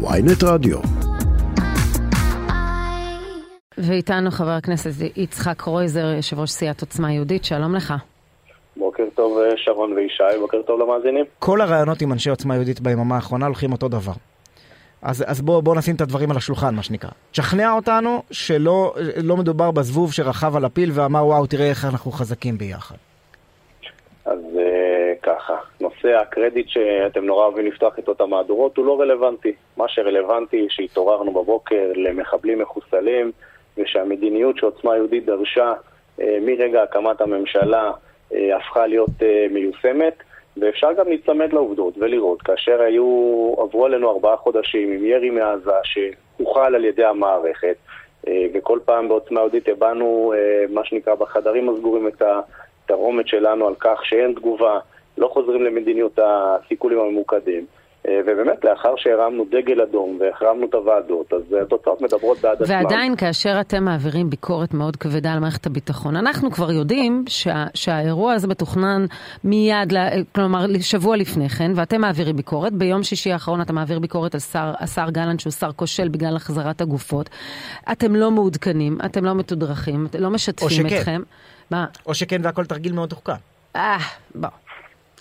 ויינט רדיו. ואיתנו חבר הכנסת יצחק קרויזר, יושב ראש סיעת עוצמה יהודית, שלום לך. בוקר טוב אה, שרון וישי, בוקר טוב למאזינים. כל הרעיונות עם אנשי עוצמה יהודית ביממה האחרונה הולכים אותו דבר. אז, אז בואו בוא נשים את הדברים על השולחן, מה שנקרא. תשכנע אותנו שלא לא מדובר בזבוב שרכב על הפיל ואמר, וואו, תראה איך אנחנו חזקים ביחד. נושא הקרדיט שאתם נורא אוהבים לפתוח איתו את המהדורות הוא לא רלוונטי. מה שרלוונטי שהתעוררנו בבוקר למחבלים מחוסלים, ושהמדיניות שעוצמה יהודית דרשה uh, מרגע הקמת הממשלה uh, הפכה להיות uh, מיושמת. ואפשר גם להיצמד לעובדות ולראות, כאשר היו, עברו עלינו ארבעה חודשים עם ירי מעזה שהוחל על ידי המערכת, אה, וכל פעם בעוצמה יהודית הבענו, אה, מה שנקרא, בחדרים הסגורים את התרעומת שלנו על כך שאין תגובה, לא חוזרים למדיניות הסיכולים הממוקדים. אה, ובאמת, לאחר שהרמנו דגל אדום והחרמנו את הוועדות, אז התוצאות מדברות בעד עצמן. ועדיין, כאשר אתם מעבירים ביקורת מאוד כבדה על מערכת הביטחון, אנחנו כבר יודעים שה, שהאירוע הזה מתוכנן מיד, כלומר, שבוע לפני כן, ואתם מעבירים ביקורת. ביום שישי האחרון אתה מעביר ביקורת על שר, השר גלנט, שהוא שר כושל בגלל החזרת הגופות. אתם לא מעודכנים, אתם לא מתודרכים, אתם לא משתפים אתכם. מה? או שכן והכל תרגיל מאוד תוחכם. אה, בוא.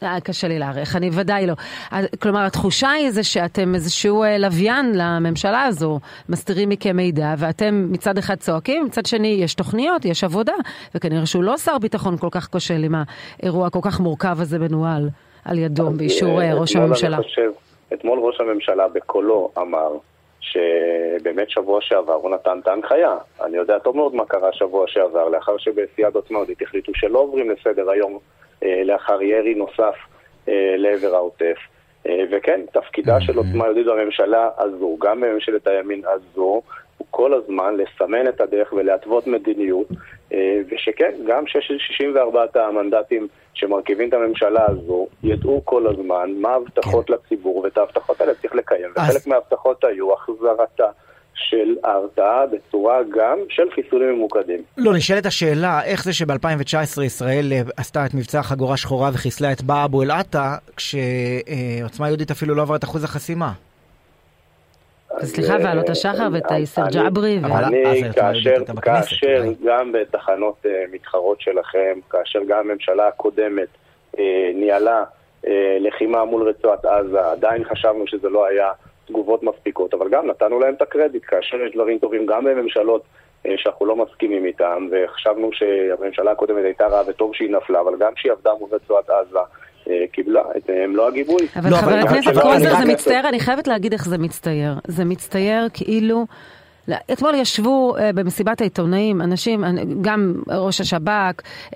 אה, קשה לי להעריך, אני ודאי לא. אה, כלומר, התחושה היא זה שאתם איזשהו אה, לוויין לממשלה הזו, מסתירים מכם מידע, ואתם מצד אחד צועקים, מצד שני יש תוכניות, יש עבודה, וכנראה שהוא לא שר ביטחון כל כך כושל עם האירוע הכל כך מורכב הזה מנוהל על ידו, באישור ראש הממשלה. חושב, אתמול ראש הממשלה בקולו אמר שבאמת שבוע שעבר הוא נתן את ההנחיה. אני יודע טוב מאוד מה קרה שבוע שעבר, לאחר שבסיעת עוצמה יהודית החליטו שלא עוברים לסדר היום לאחר ירי נוסף אה, לעבר העוטף. אה, וכן, תפקידה של עוצמה יהודית בממשלה הזו, גם בממשלת הימין הזו, הוא כל הזמן לסמן את הדרך ולהתוות מדיניות, ושכן, גם 64 המנדטים שמרכיבים את הממשלה הזו, ידעו כל הזמן מה ההבטחות כן. לציבור, ואת ההבטחות האלה צריך לקיים. וחלק מההבטחות היו החזרתה. של ההרתעה בצורה גם של חיסולים ממוקדים. לא, נשאלת השאלה, איך זה שב-2019 ישראל אה, עשתה את מבצע חגורה שחורה וחיסלה את באה אבו אל-עטה, כשעוצמה יהודית אפילו לא עברה את אחוז החסימה? סליחה, ועלות השחר ואת היסר ג'אברי. אני, כאשר גם בתחנות אה, מתחרות שלכם, כאשר גם הממשלה הקודמת אה, ניהלה לחימה מול רצועת עזה, עדיין חשבנו שזה לא היה תגובות מספיקות, אבל גם נתנו להם את הקרדיט, כאשר יש דברים טובים גם בממשלות אה, שאנחנו לא מסכימים איתם, וחשבנו שהממשלה הקודמת הייתה רעה וטוב שהיא נפלה, אבל גם כשהיא עבדה מול רצועת עזה, אה, קיבלה את מלוא הגיבוי. אבל לא, חבר הכנסת קרויזר, זה מצטייר, אני חייבת להגיד איך זה מצטייר. זה מצטייר כאילו... אתמול ישבו uh, במסיבת העיתונאים אנשים, גם ראש השב"כ, uh,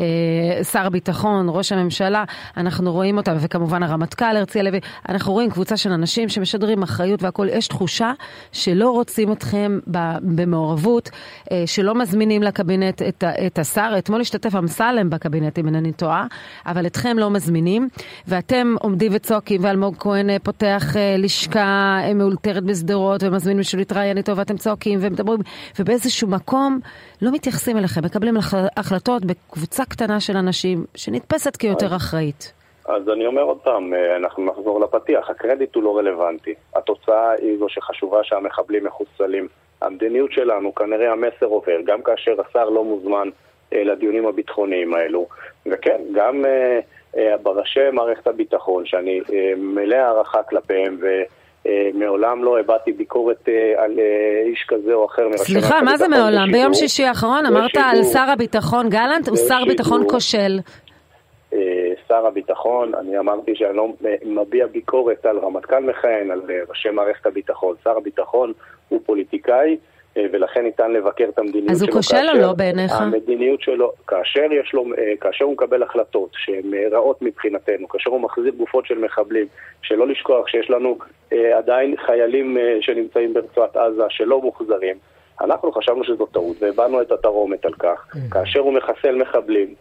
שר הביטחון, ראש הממשלה, אנחנו רואים אותם, וכמובן הרמטכ"ל הרצי הלוי, אנחנו רואים קבוצה של אנשים שמשדרים אחריות והכול. יש תחושה שלא רוצים אתכם במעורבות, uh, שלא מזמינים לקבינט את, השר. אתמול השתתף אמסלם בקבינט, אם אינני טועה, אבל אתכם לא מזמינים, ואתם עומדים וצועקים, ואלמוג כהן פותח לשכה מאולתרת בשדרות, ומזמין מישהו להתראיין איתו, ואתם צועקים. ומדברים, ובאיזשהו מקום לא מתייחסים אליכם, מקבלים החלטות בקבוצה קטנה של אנשים שנתפסת כיותר אחראית. אז אני אומר עוד פעם, אה, אנחנו נחזור לפתיח, הקרדיט הוא לא רלוונטי. התוצאה היא זו שחשובה שהמחבלים מחוסלים. המדיניות שלנו, כנראה המסר עובר, גם כאשר השר לא מוזמן אה, לדיונים הביטחוניים האלו. וכן, גם אה, בראשי מערכת הביטחון, שאני מלא הערכה כלפיהם, ו... אה, מעולם לא הבעתי ביקורת אה, על אה, איש כזה או אחר סליחה, מה זה מעולם? ביום שישי האחרון אמרת על שר הביטחון גלנט, הוא שר ביטחון כושל. שר הביטחון, אני אמרתי שאני לא מביע ביקורת על רמטכ"ל מכהן, על ראשי מערכת הביטחון. שר הביטחון הוא פוליטיקאי, ולכן ניתן לבקר את המדיניות שלו. אז הוא כושל או לא בעיניך? המדיניות שלו, כאשר יש לו, אה, כאשר הוא מקבל החלטות שהן אה, רעות מבחינתנו, כאשר הוא מחזיר גופות של מחבלים, שלא לשכוח שיש לנו עדיין חיילים שנמצאים ברצועת עזה שלא מוחזרים, אנחנו חשבנו שזו טעות והבענו את התרעומת על כך. כאשר הוא מחסל מחבלים,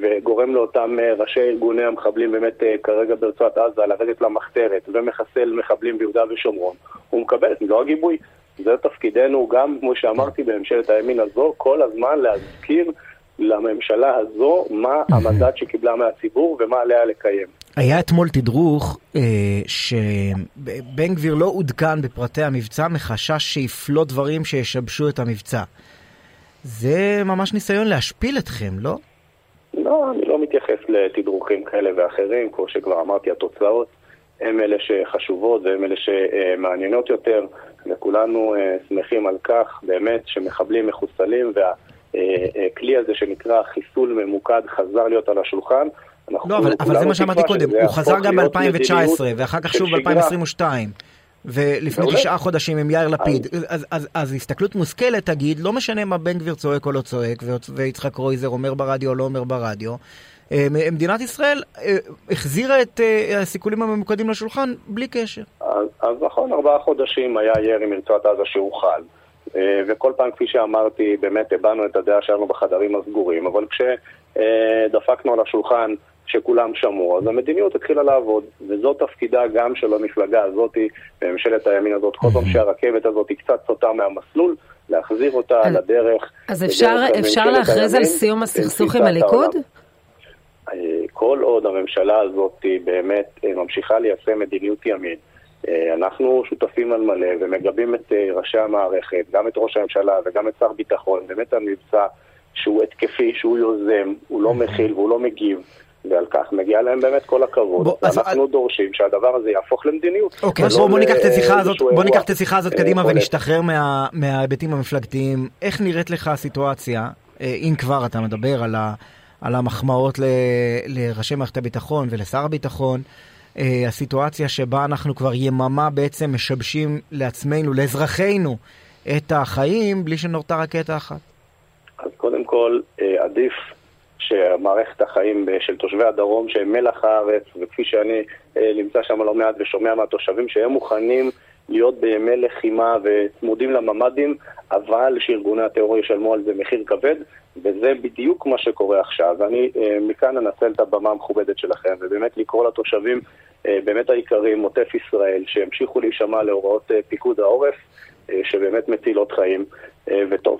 וגורם לאותם ראשי ארגוני המחבלים באמת כרגע ברצועת עזה לרדת למחתרת ומחסל מחבלים ביהודה ושומרון, הוא מקבל את מלוא הגיבוי. זה תפקידנו גם, כמו שאמרתי, בממשלת הימין הזו, כל הזמן להזכיר לממשלה הזו מה המנדט שקיבלה מהציבור ומה עליה לקיים. היה אתמול תדרוך אה, שבן גביר לא עודכן בפרטי המבצע מחשש שיפלוט דברים שישבשו את המבצע. זה ממש ניסיון להשפיל אתכם, לא? לא, אני לא מתייחס לתדרוכים כאלה ואחרים, כמו שכבר אמרתי, התוצאות הן אלה שחשובות והן אלה שמעניינות יותר, וכולנו אה, שמחים על כך, באמת, שמחבלים מחוסלים והכלי הזה שנקרא חיסול ממוקד חזר להיות על השולחן. לא, אבל, אבל זה מה שאמרתי קודם, הוא חזר גם ב-2019 ואחר כך שוב ב-2022. ולפני תשעה חודשים עם יאיר לפיד. אז, אז, אז, אז הסתכלות מושכלת תגיד, לא משנה מה בן גביר צועק או לא צועק, ויצחק קרויזר אומר ברדיו או לא אומר ברדיו, מדינת ישראל אה, החזירה את אה, הסיכולים הממוקדים לשולחן בלי קשר. אז, אז נכון, ארבעה חודשים היה ירי מרצועת עזה שהוחל. וכל פעם, כפי שאמרתי, באמת הבענו את הדעה שלנו בחדרים הסגורים, אבל כשדפקנו על השולחן שכולם שמעו, אז המדיניות התחילה לעבוד, וזאת תפקידה גם של המפלגה הזאת, בממשלת הימין הזאת, כל פעם שהרכבת הזאת היא קצת סוטה מהמסלול, להחזיר אותה אז, לדרך. אז אפשר, אפשר להכריז על סיום הסכסוך עם הליכוד? אה, כל עוד הממשלה הזאת באמת אה, ממשיכה ליישם מדיניות ימין, אה, אנחנו שותפים על מלא ומגבים את ראשי המערכת, גם את ראש הממשלה וגם את שר ביטחון, באמת על מבצע שהוא התקפי, שהוא יוזם, הוא לא מכיל והוא לא מגיב. ועל כך מגיע להם באמת כל הכבוד. בוא, אנחנו אז... דורשים שהדבר הזה יהפוך למדיניות. אוקיי, אז בואו בוא ניקח את השיחה הזאת, בוא ניקח את השיחה הזאת קדימה ונשתחרר מה, מההיבטים המפלגתיים. איך נראית לך הסיטואציה, אם כבר אתה מדבר על ה... על המחמאות ל, לראשי מערכת הביטחון ולשר הביטחון. Uh, הסיטואציה שבה אנחנו כבר יממה בעצם משבשים לעצמנו, לאזרחינו, את החיים בלי שנורתה רקטה אחת. אז קודם כל, uh, עדיף שמערכת החיים של תושבי הדרום, שהם מלח הארץ, וכפי שאני uh, נמצא שם לא מעט ושומע מהתושבים, שהם מוכנים להיות בימי לחימה וצמודים לממ"דים, אבל שארגוני הטרור ישלמו על זה מחיר כבד, וזה בדיוק מה שקורה עכשיו. ואני אה, מכאן אנצל את הבמה המכובדת שלכם, ובאמת לקרוא לתושבים אה, באמת היקרים, עוטף ישראל, שימשיכו להישמע להוראות אה, פיקוד העורף, שבאמת מצילות חיים, וטוב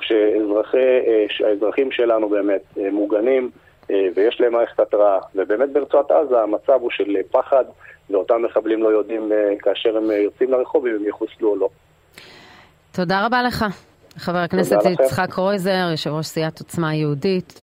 שהאזרחים שלנו באמת מוגנים. אה, ויש להם מערכת התראה, ובאמת ברצועת עזה המצב הוא של פחד, ואותם מחבלים לא יודעים אה, כאשר הם יוצאים לרחוב אם הם יחוסלו או לא. תודה רבה לך, חבר הכנסת יצחק קרויזר, יושב ראש סיעת עוצמה יהודית.